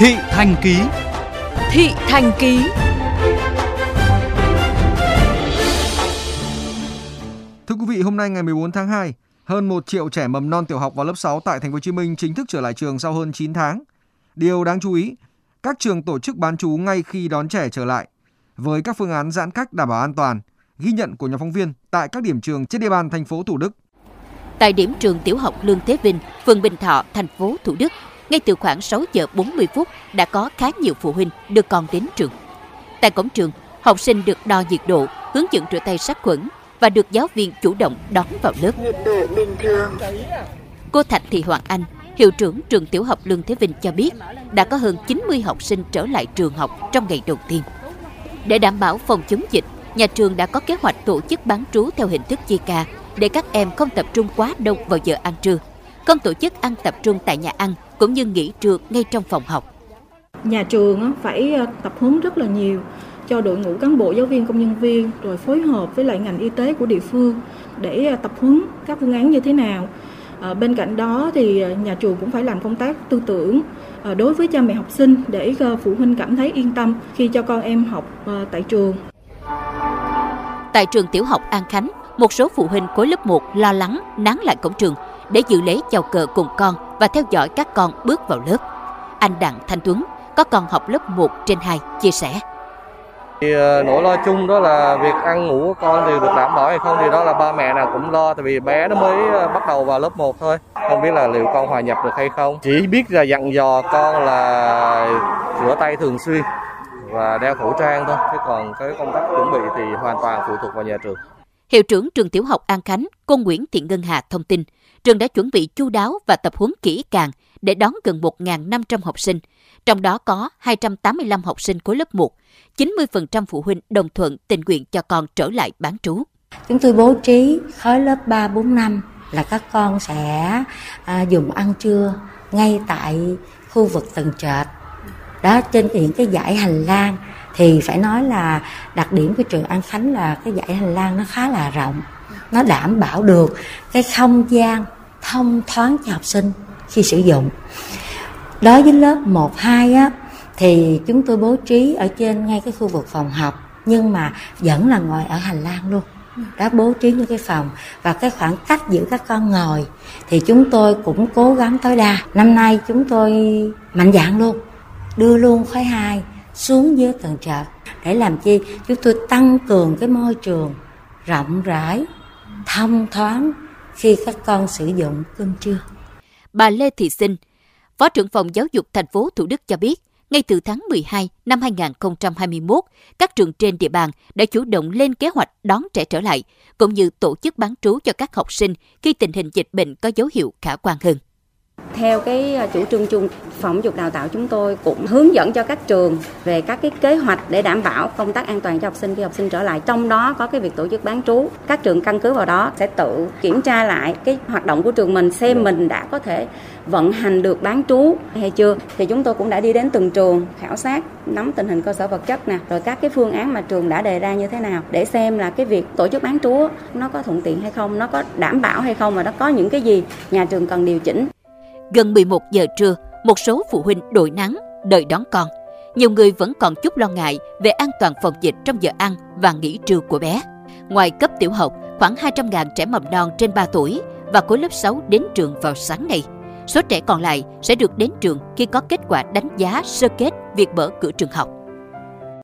Thị Thành Ký Thị Thành Ký Thưa quý vị, hôm nay ngày 14 tháng 2, hơn 1 triệu trẻ mầm non tiểu học và lớp 6 tại thành phố Hồ Chí Minh chính thức trở lại trường sau hơn 9 tháng. Điều đáng chú ý, các trường tổ chức bán trú ngay khi đón trẻ trở lại với các phương án giãn cách đảm bảo an toàn, ghi nhận của nhóm phóng viên tại các điểm trường trên địa bàn thành phố Thủ Đức. Tại điểm trường tiểu học Lương Thế Vinh, phường Bình Thọ, thành phố Thủ Đức, ngay từ khoảng 6 giờ 40 phút đã có khá nhiều phụ huynh đưa con đến trường. Tại cổng trường, học sinh được đo nhiệt độ, hướng dẫn rửa tay sát khuẩn và được giáo viên chủ động đón vào lớp. Nhiệt độ bình thường. Cô Thạch Thị Hoàng Anh, hiệu trưởng trường tiểu học Lương Thế Vinh cho biết đã có hơn 90 học sinh trở lại trường học trong ngày đầu tiên. Để đảm bảo phòng chống dịch, nhà trường đã có kế hoạch tổ chức bán trú theo hình thức chia ca để các em không tập trung quá đông vào giờ ăn trưa, không tổ chức ăn tập trung tại nhà ăn cũng như nghỉ trưa ngay trong phòng học. Nhà trường phải ờ, tập huấn rất là nhiều cho đội ngũ cán bộ giáo viên công nhân viên rồi phối hợp với lại ngành y tế của địa phương để ờ, tập huấn các phương án như thế nào À, bên cạnh đó thì nhà trường cũng phải làm công tác tư tưởng đối với cha mẹ học sinh để phụ huynh cảm thấy yên tâm khi cho con em học tại trường. Tại trường tiểu học An Khánh, một số phụ huynh khối lớp 1 lo lắng nán lại cổng trường để dự lễ chào cờ cùng con và theo dõi các con bước vào lớp. Anh Đặng Thanh Tuấn có con học lớp 1 trên 2 chia sẻ. Thì ờ, nỗi lo chung đó là việc ăn ngủ của con thì được đảm bảo hay không thì đó là ba mẹ nào cũng lo, tại vì bé nó mới ờ, bắt đầu vào lớp 1 thôi. Không biết là liệu con hòa nhập được hay không. Chỉ biết là dặn dò con là rửa tay thường xuyên và đeo khẩu trang thôi. Chứ còn cái công tác chuẩn bị thì hoàn toàn phụ thuộc vào nhà trường. Hiệu trưởng trường tiểu học An Khánh, cô Nguyễn Thị Ngân Hà thông tin, trường đã chuẩn bị chu đáo và tập huấn kỹ càng để đón gần 1.500 học sinh, trong đó có 285 học sinh khối lớp 1, 90% phụ huynh đồng thuận tình nguyện cho con trở lại bán trú. Chúng tôi bố trí khối lớp 3, 4, 5 là các con sẽ à, dùng ăn trưa ngay tại khu vực tầng trệt. Đó trên những cái dãy hành lang thì phải nói là đặc điểm của trường An Khánh là cái dãy hành lang nó khá là rộng. Nó đảm bảo được cái không gian thông thoáng cho học sinh khi sử dụng. Đối với lớp 1, 2 á, thì chúng tôi bố trí ở trên ngay cái khu vực phòng học nhưng mà vẫn là ngồi ở hành lang luôn đã bố trí những cái phòng và cái khoảng cách giữa các con ngồi thì chúng tôi cũng cố gắng tối đa năm nay chúng tôi mạnh dạng luôn đưa luôn khối 2 xuống dưới tầng trệt. Để làm chi? Chúng tôi tăng cường cái môi trường rộng rãi thông thoáng khi các con sử dụng cơm trưa. Bà Lê Thị Sinh Phó trưởng phòng giáo dục thành phố Thủ Đức cho biết, ngay từ tháng 12 năm 2021, các trường trên địa bàn đã chủ động lên kế hoạch đón trẻ trở lại, cũng như tổ chức bán trú cho các học sinh khi tình hình dịch bệnh có dấu hiệu khả quan hơn. Theo cái à, chủ trương chung, phòng dục đào tạo chúng tôi cũng hướng dẫn cho các trường về các cái kế hoạch để đảm bảo công tác an toàn cho học sinh khi học sinh trở lại. Trong đó có cái việc tổ chức bán trú. Các trường căn cứ vào đó sẽ tự kiểm tra lại cái hoạt động của trường mình xem mình đã có thể vận hành được bán trú hay chưa. Thì chúng tôi cũng đã đi đến từng trường khảo sát nắm tình hình cơ sở vật chất nè, rồi các cái phương án mà trường đã đề ra như thế nào để xem là cái việc tổ chức bán trú nó có thuận tiện hay không, nó có đảm bảo hay không và nó có những cái gì nhà trường cần điều chỉnh. Gần 11 giờ trưa, một số phụ huynh đội nắng, đợi đón con. Nhiều người vẫn còn chút lo ngại về an toàn phòng dịch trong giờ ăn và nghỉ trưa của bé. Ngoài cấp tiểu học, khoảng 200.000 trẻ mầm non trên 3 tuổi và khối lớp 6 đến trường vào sáng nay. Số trẻ còn lại sẽ được đến trường khi có kết quả đánh giá sơ kết việc mở cửa trường học.